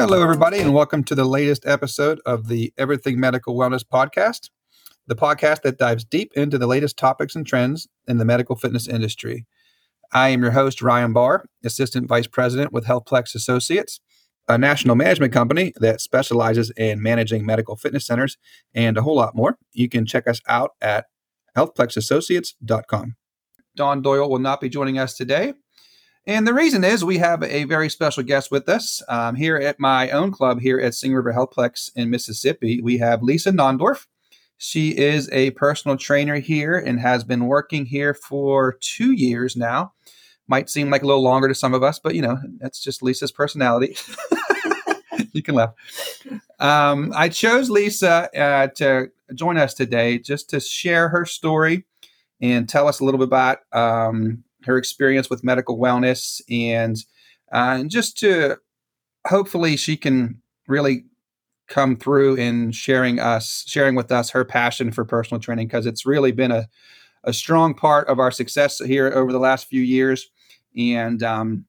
Hello, everybody, and welcome to the latest episode of the Everything Medical Wellness Podcast, the podcast that dives deep into the latest topics and trends in the medical fitness industry. I am your host, Ryan Barr, Assistant Vice President with HealthPlex Associates, a national management company that specializes in managing medical fitness centers and a whole lot more. You can check us out at healthplexassociates.com. Don Doyle will not be joining us today. And the reason is we have a very special guest with us um, here at my own club here at Sing River Healthplex in Mississippi. We have Lisa Nondorf. She is a personal trainer here and has been working here for two years now. Might seem like a little longer to some of us, but you know, that's just Lisa's personality. you can laugh. Um, I chose Lisa uh, to join us today just to share her story and tell us a little bit about um, her experience with medical wellness and uh, and just to hopefully she can really come through in sharing us sharing with us her passion for personal training because it's really been a, a strong part of our success here over the last few years. And um,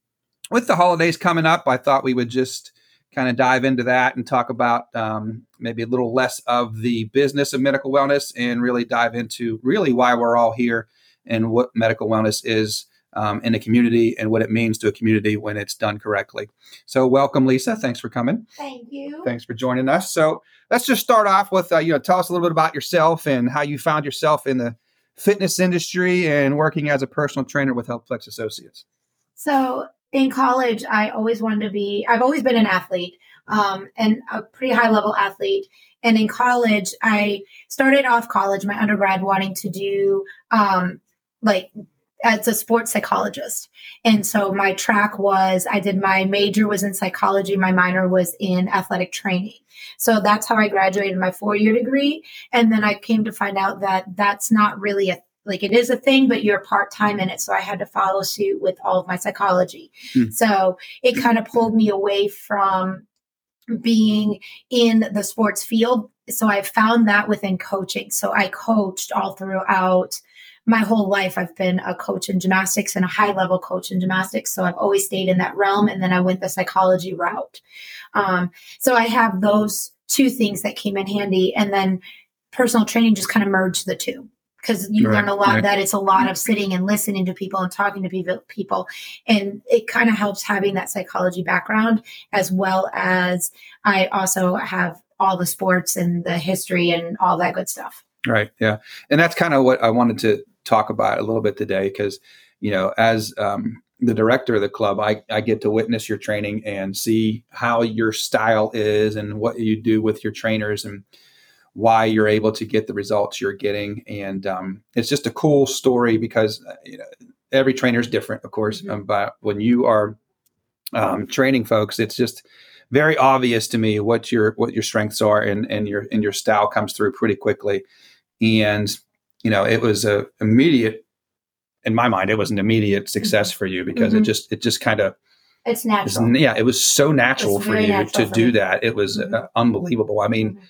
with the holidays coming up i thought we would just kind of dive into that and talk about um, maybe a little less of the business of medical wellness and really dive into really why we're all here and what medical wellness is um, in a community and what it means to a community when it's done correctly. So, welcome, Lisa. Thanks for coming. Thank you. Thanks for joining us. So, let's just start off with uh, you know tell us a little bit about yourself and how you found yourself in the fitness industry and working as a personal trainer with HealthPlex Associates. So, in college, I always wanted to be. I've always been an athlete um, and a pretty high level athlete. And in college, I started off college, my undergrad, wanting to do um, like as a sports psychologist. And so my track was I did my major was in psychology, my minor was in athletic training. So that's how I graduated my four year degree. And then I came to find out that that's not really a like it is a thing, but you're part time in it. So I had to follow suit with all of my psychology. Mm. So it kind of pulled me away from being in the sports field. So I found that within coaching. So I coached all throughout my whole life I've been a coach in gymnastics and a high level coach in gymnastics. So I've always stayed in that realm. And then I went the psychology route. Um, so I have those two things that came in handy. And then personal training just kind of merged the two because you right, learn a lot right. that it's a lot of sitting and listening to people and talking to people people and it kind of helps having that psychology background as well as i also have all the sports and the history and all that good stuff right yeah and that's kind of what i wanted to talk about a little bit today because you know as um, the director of the club I, I get to witness your training and see how your style is and what you do with your trainers and why you're able to get the results you're getting and um, it's just a cool story because uh, you know every trainer is different of course mm-hmm. um, but when you are um, training folks it's just very obvious to me what your what your strengths are and and your and your style comes through pretty quickly and you know, it was a immediate in my mind, it was an immediate success mm-hmm. for you because mm-hmm. it just it just kind of it's natural. Was, yeah, it was so natural it's for you natural to for do me. that. It was mm-hmm. uh, unbelievable. I mean, mm-hmm.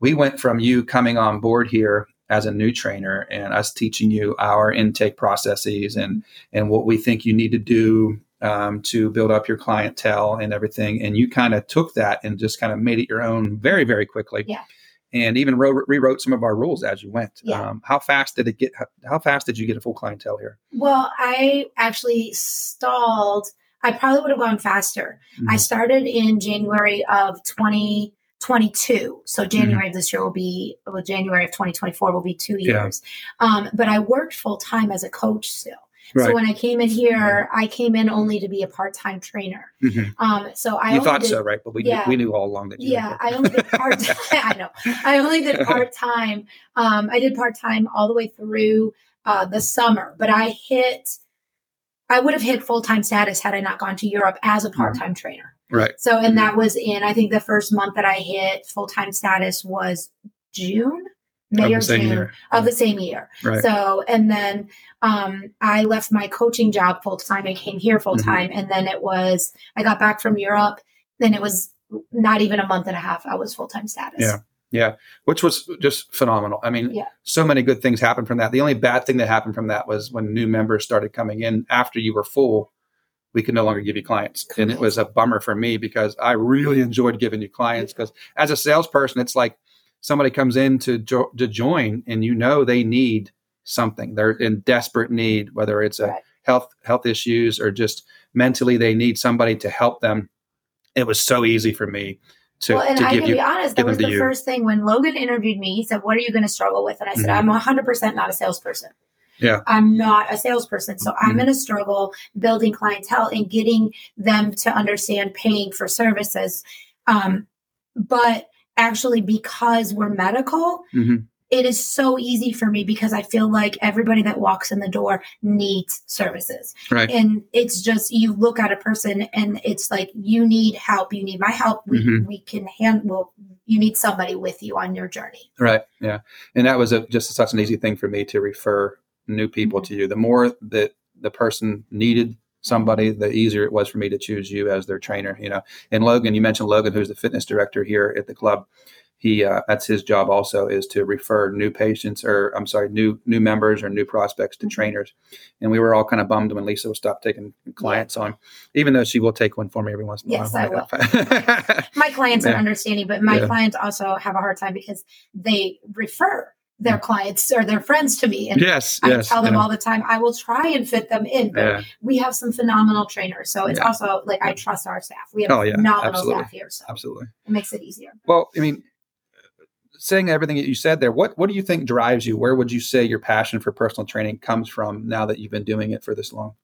we went from you coming on board here as a new trainer and us teaching you our intake processes and and what we think you need to do um, to build up your clientele and everything. And you kind of took that and just kind of made it your own very very quickly. Yeah and even wrote, rewrote some of our rules as you went. Yeah. Um, how fast did it get? How, how, fast did you get a full clientele here? Well, I actually stalled. I probably would have gone faster. Mm-hmm. I started in January of 2022. So January mm-hmm. of this year will be, well, January of 2024 will be two years. Yeah. Um, but I worked full time as a coach still. Right. So when I came in here, I came in only to be a part-time trainer. Mm-hmm. Um, so I you thought did, so, right? But we yeah, knew, we knew all along that. yeah, I only did part. I know. I only did part-time. Um, I did part-time all the way through uh, the summer, but I hit. I would have hit full-time status had I not gone to Europe as a mm-hmm. part-time mm-hmm. trainer. Right. So, and that was in. I think the first month that I hit full-time status was June. May or June year. of the same year. Right. So, and then um, I left my coaching job full time and came here full time. Mm-hmm. And then it was, I got back from Europe. Then it was not even a month and a half. I was full time status. Yeah. Yeah. Which was just phenomenal. I mean, yeah. so many good things happened from that. The only bad thing that happened from that was when new members started coming in after you were full. we could no longer give you clients. And it was a bummer for me because I really enjoyed giving you clients because as a salesperson, it's like somebody comes in to, jo- to join and you know they need something. They're in desperate need, whether it's a health health issues or just mentally they need somebody to help them. It was so easy for me to, well, and to I give can you be honest, that was the you. first thing when Logan interviewed me. He said, "What are you going to struggle with?" And I said, Mhm. "I'm 100 percent not a salesperson. Yeah. I'm not a salesperson, so I'm Mhm. going to struggle building clientele and getting them to understand paying for services." Um, but actually, because we're medical, Mhm. it is so easy for me because I feel like everybody that walks in the door needs services. Right. And it's just you look at a person and it's like you need help, you need my help. We Mhm. we can handle you need somebody with you on your journey. Right. Yeah. And that was a, just such an easy thing for me to refer new people to you. The more that the person needed somebody, the easier it was for me to choose you as their trainer. You know, and Logan, you mentioned Logan, who's the fitness director here at the club. He uh, that's his job also is to refer new patients or I'm sorry, new new members or new prospects to Mhm. trainers. And we were all kind of bummed when Lisa would stop taking clients on, even though she will take one for me every once in a Yes, while. Yes, I will. will. My clients are understanding, but my Yeah. clients also have a hard time because they refer their clients or their friends to me. And yes. I yes. tell them yeah. all the time, I will try and fit them in, but Yeah. we have some phenomenal trainers. So it's Yeah. also like I trust our staff. We have Oh, phenomenal absolutely. staff here. So Absolutely. it makes it easier. Well, I mean, saying everything that you said there, what what do you think drives you? Where would you say your passion for personal training comes from now that you've been doing it for this long?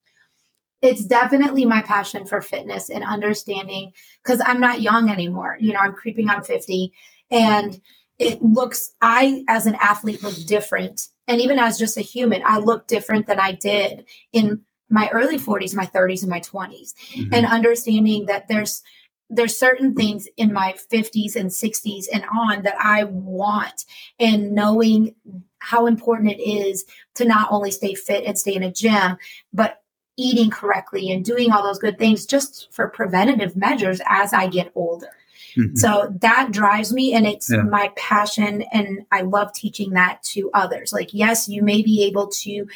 it's definitely my passion for fitness and understanding because I'm not young anymore. You know, I'm creeping on 50 and it looks, I as an athlete look different. And even as just a human, I look different than I did in my early 40s, my 30s, and my 20s. Mhm. And understanding that there's, there's certain things in my 50s and 60s and on that I want and knowing how important it is to not only stay fit and stay in a gym, but eating correctly and doing all those good things just for preventative measures as I get older. Mhm. So that drives me and it's Yeah. my passion and I love teaching that to others. Like yes, you may be able to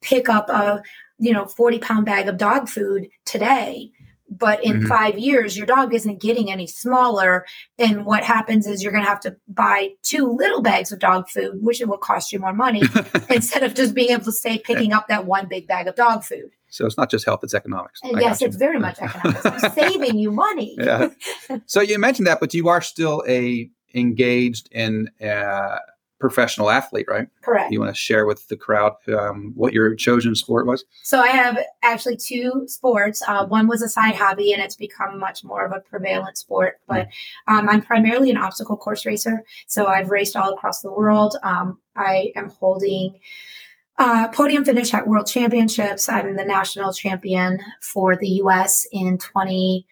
pick up a, you know, 40 pound bag of dog food today, but in Mhm. 5 years your dog isn't getting any smaller and what happens is you're going to have to buy two little bags of dog food, which it will cost you more money instead of just being able to stay picking up that one big bag of dog food. So it's not just health; it's economics. And I yes, it's very much economics. I'm saving you money. Yeah. So you mentioned that, but you are still a engaged in uh, professional athlete, right? Correct. You want to share with the crowd um, what your chosen sport was? So I have actually two sports. Uh, one was a side hobby, and it's become much more of a prevalent sport. But um, I'm primarily an obstacle course racer. So I've raced all across the world. Um, I am holding uh, podium finish at World Championships. I'm the national champion for the U.S. in 20.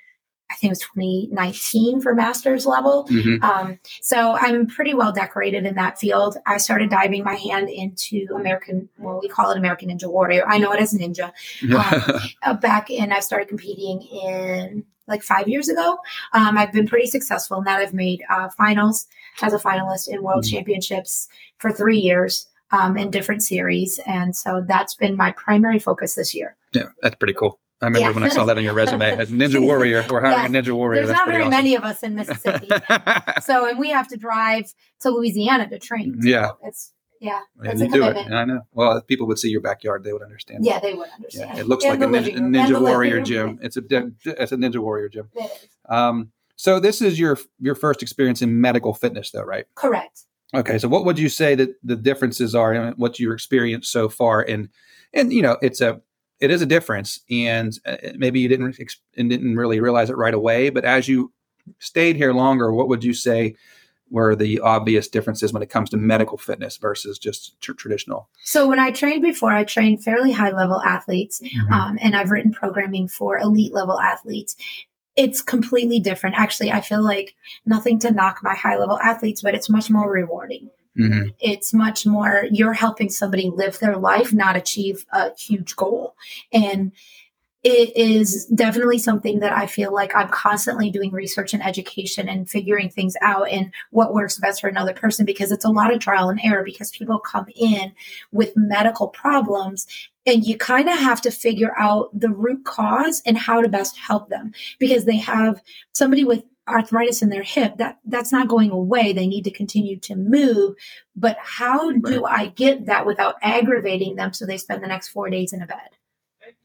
I think it was 2019 for masters level. Mhm. Um, so I'm pretty well decorated in that field. I started diving my hand into American, well, we call it American Ninja Warrior. I know it as Ninja. Uh, back in, I started competing in like five years ago. Um, I've been pretty successful in that. I've made uh, finals as a finalist in World Mhm. Championships for three years um, in different series. And so that's been my primary focus this year. yeah, that's pretty cool. I remember Yeah. when I saw that on your resume as Ninja Warrior. We're hiring a Ninja Warrior. There's That's not very awesome. many of us in Mississippi. so, and we have to drive to Louisiana to train. So Yeah. It's, yeah, it's you a do it. commitment. I know. Well, if people would see your backyard, they would understand. Yeah, they would understand. Yeah, it looks And like a ninja, and ninja warrior gym. It's a it's a ninja warrior gym. It is. Um, so this is your your first experience in medical fitness, though, right? Correct. Okay, so what would you say that the differences are in what you experienced so far? And and you know, it's a it is a difference, and uh, maybe you didn't ex- and didn't really realize it right away. But as you stayed here longer, what would you say were the obvious differences when it comes to medical fitness versus just tr- traditional? So when I trained before, I trained fairly high level athletes, Mm-hmm. um, and I've written programming for elite level athletes. It's completely different. Actually, I feel like nothing to knock my high level athletes, but it's much more rewarding. Mhm. It's much more you're helping somebody live their life, not achieve a huge goal. And it is definitely something that I feel like I'm constantly doing research and education and figuring things out and what works best for another person because it's a lot of trial and error because people come in with medical problems and you kind of have to figure out the root cause and how to best help them. Because they have somebody with arthritis in their hip that that's not going away. They need to continue to move. But how do i get that without aggravating them so they spend the next 4 days in a bed?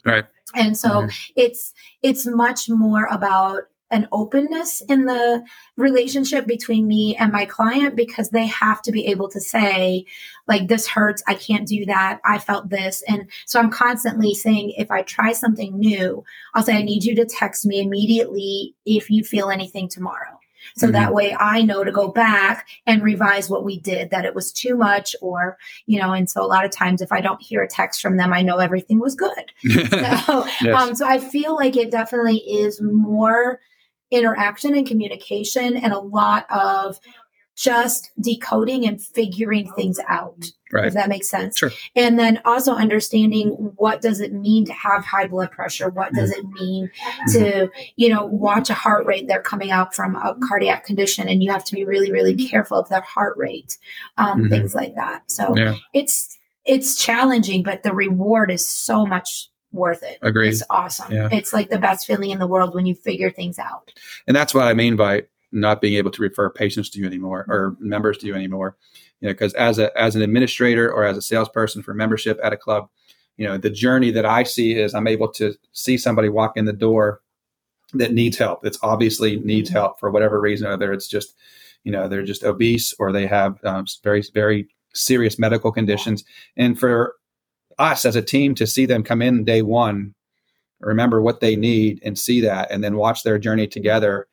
Right. And so mm-hmm. it's it's much more about an openness in the relationship between me and my client because they have to be able to say like this hurts i can't do that i felt this and so i'm constantly saying if i try something new i'll say i need you to text me immediately if you feel anything tomorrow so mm-hmm. that way I know to go back and revise what we did, that it was too much or, you know, and so a lot of times if I don't hear a text from them, I know everything was good. so, yes. um, so I feel like it definitely is more interaction and communication and a lot of just decoding and figuring things out. Right. If that makes sense. Sure. And then also understanding what does it mean to have high blood pressure? What does it mean to, you know, watch a heart rate they're coming out from a cardiac condition and you have to be really, really careful of their heart rate, um, mm-hmm. things like that. So yeah. it's it's challenging, but the reward is so much worth it. Agreed. It's awesome. Yeah. It's like the best feeling in the world when you figure things out. And that's what I mean by not being able to refer patients to you anymore or members to you anymore. You know, because as a as an administrator or as a salesperson for membership at a club, you know, the journey that I see is I'm able to see somebody walk in the door that needs help. It's obviously needs mm-hmm. help for whatever reason, whether it's just, you know, they're just obese or they have um, very very serious medical conditions. And for us as a team to see them come in day one, remember what they need and see that, and then watch their journey together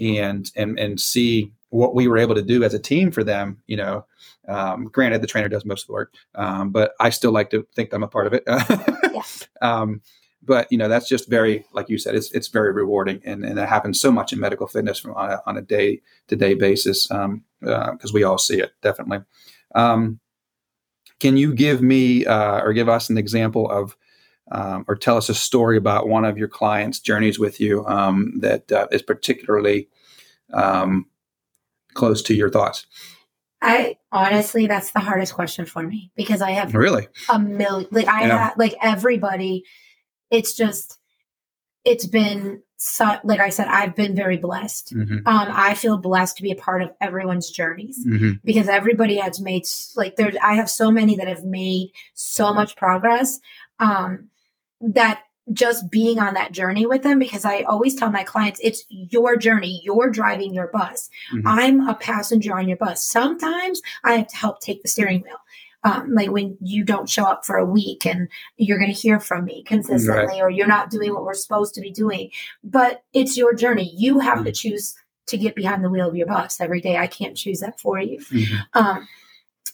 and and and see what we were able to do as a team for them. You know, um, granted the trainer does most of the work, um, but I still like to think I'm a part of it. yeah. um, but you know that's just very like you said it's it's very rewarding and, and it happens so much in medical fitness from on a, on a day to day basis because um, uh, we all see it definitely um, can you give me uh, or give us an example of um, or tell us a story about one of your clients' journeys with you um, that uh, is particularly um, close to your thoughts? I honestly, that's the hardest question for me because I have really a million. Like I yeah. have, like everybody. It's just, it's been so, like I said, I've been very blessed. Mm-hmm. Um, I feel blessed to be a part of everyone's journeys mm-hmm. because everybody has made like there. I have so many that have made so much progress. Um, that just being on that journey with them because I always tell my clients it's your journey. You're driving your bus. Mm-hmm. I'm a passenger on your bus. Sometimes I have to help take the steering wheel. Um, like when you don't show up for a week and you're going to hear from me consistently right. or you're not doing what we're supposed to be doing. But it's your journey. You have mm-hmm. to choose to get behind the wheel of your bus every day. I can't choose that for you. Mm-hmm. Um,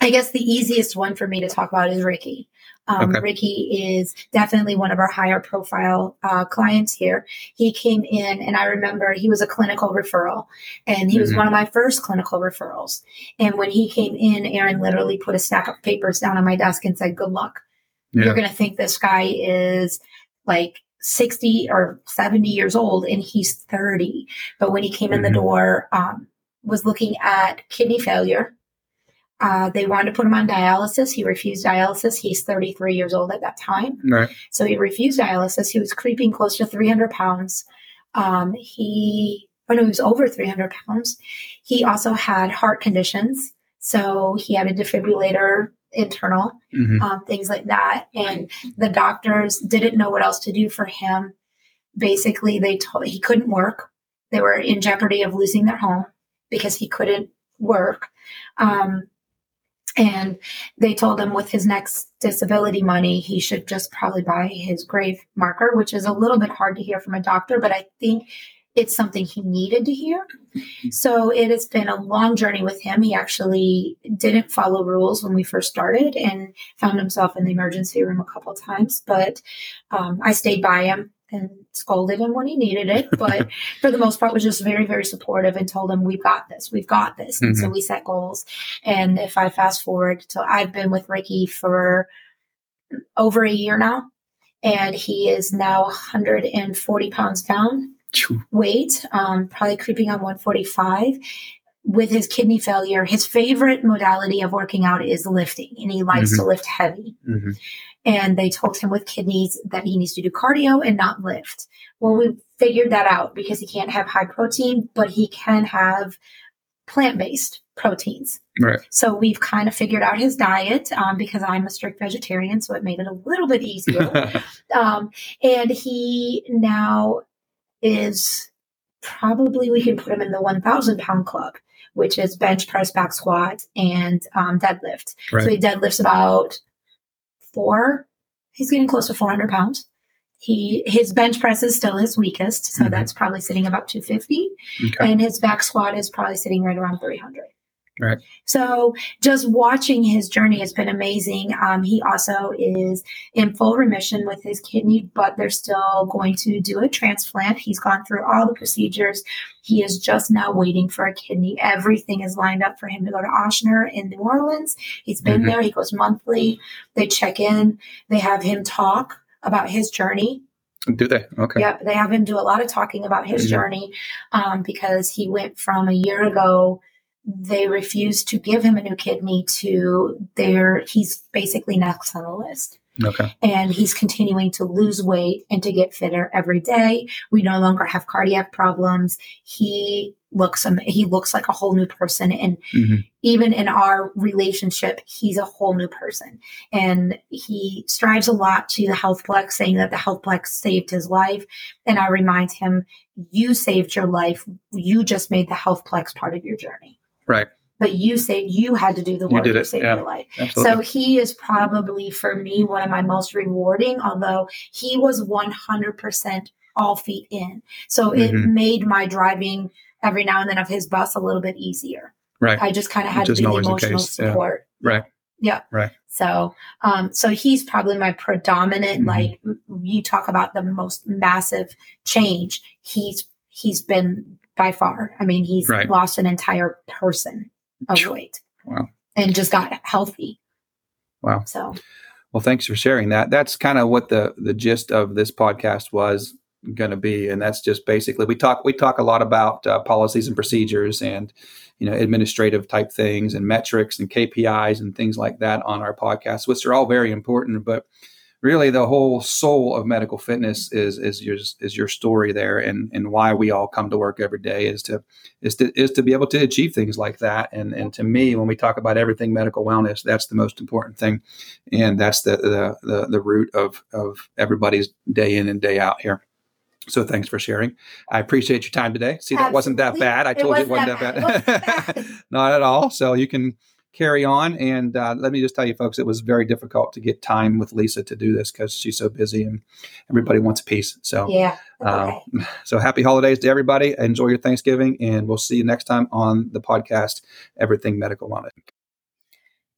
I guess the easiest one for me to talk about is Ricky. Um, okay. Ricky is definitely one of our higher profile uh, clients here. He came in, and I remember he was a clinical referral, and he mm-hmm. was one of my first clinical referrals. And when he came in, Aaron literally put a stack of papers down on my desk and said, "Good luck. Yeah. You're going to think this guy is like 60 or 70 years old, and he's 30." But when he came mm-hmm. in the mm-hmm. door, um, was looking at kidney failure uh, they wanted to put him on dialysis. He refused dialysis. He's 33 years old at that time. Right. So he refused dialysis. He was creeping close to 300 pounds. Um, he, oh no, he was over 300 pounds. He also had heart conditions. So he had a defibrillator internal, mm-hmm. um, things like that. And the doctors didn't know what else to do for him. Basically, they told he couldn't work. They were in jeopardy of losing their home because he couldn't work. Um, and they told him with his next disability money, he should just probably buy his grave marker, which is a little bit hard to hear from a doctor, but I think it's something he needed to hear. So it has been a long journey with him. He actually didn't follow rules when we first started and found himself in the emergency room a couple times, but um, I stayed by him and scolded him when he needed it, but for the most part was just very, very supportive and told him, we've got this, we've got this. Mm-hmm. And so mm-hmm. we set goals. And if I fast forward, so I've been with Ricky for over a year now. and he is now 140 pounds down weight, um, probably creeping on 145 with his kidney failure, his favorite modality of working out is lifting, and he likes mm-hmm. to lift heavy. Mm-hmm. And they told him with kidneys that he needs to do cardio and not lift. Well, we figured that out because he can't have high protein, but he can have plant based proteins. Right. So we've kind of figured out his diet um, because I'm a strict vegetarian, so it made it a little bit easier. um, and he now is probably we can put him in the 1,000 pound club which is bench press, back squat, and um, deadlift. Right. So he deadlifts about four. He's getting close to 400 pounds. He his bench press is still his weakest, so mm-hmm. that's probably sitting about 250, okay. and his back squat is probably sitting right around 300. Right. So just watching his journey has been amazing. Um, he also is in full remission with his kidney, but they're still going to do a transplant. He's gone through all the procedures. He is just now waiting for a kidney. Everything is lined up for him to go to Ochsner in New Orleans. He's been mm-hmm. there. He goes monthly. They check in. They have him talk about his journey do they? Okay. Yep. They have him do a lot of talking about his mm-hmm. journey um, because he went from a year ago they refused to give him a new kidney to their he's basically next on the list okay. And he's continuing to lose weight and to get fitter every day. We no longer have cardiac problems. He looks he looks like a whole new person. And mm-hmm. even in our relationship he's a whole new person. And he strives a lot to the healthplex saying that the healthplex saved his life. And i remind him you saved your life. You just made the healthplex part of your journey Right. But you say you had to do the work you did to save yeah, your life. Absolutely. So he is probably for me one of my most rewarding, although he was 100% all feet in. So mm-hmm. it made my driving every now and then of his bus a little bit easier. Right. I just kind of had to be the emotional support. Yeah. Right. Yeah. Right. So, um, so he's probably my predominant, mm-hmm. like you talk about the most massive change. He's, he's been by far. I mean, he's right. lost an entire person of weight. Wow. And just got healthy. Wow. So well, thanks for sharing that. That's kind of what the the gist of this podcast was going to be, and that's just basically we talk we talk a lot about uh, policies and procedures and you know administrative type things and metrics and KPIs and things like that on our podcast, which are all very important. But really the whole soul of medical fitness is is your is your story there and and why we all come to work every day is to is to is to be able to achieve things like that and and to me when we talk about everything medical wellness that's the most important thing and that's the the the, the root of of everybody's day in and day out here so thanks for sharing. I appreciate your time today. See, that Absolutely. wasn't that bad. I told it you it wasn't that, that bad. bad. Not at all. So you can carry on. And uh, let me just tell you, folks, it was very difficult to get time with Lisa to do this because she's so busy and everybody wants a piece. So yeah. Um, okay. so happy holidays to everybody. Enjoy your Thanksgiving, and we'll see you next time on the podcast, Everything Medical Wellness.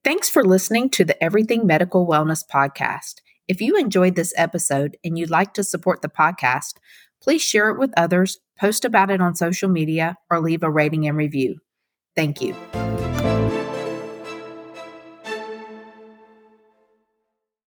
Thanks for listening to the Everything Medical Wellness podcast. If you enjoyed this episode and you'd like to support the podcast, please share it with others, post about it on social media, or leave a rating and review. Thank you.